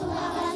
Subhanallah.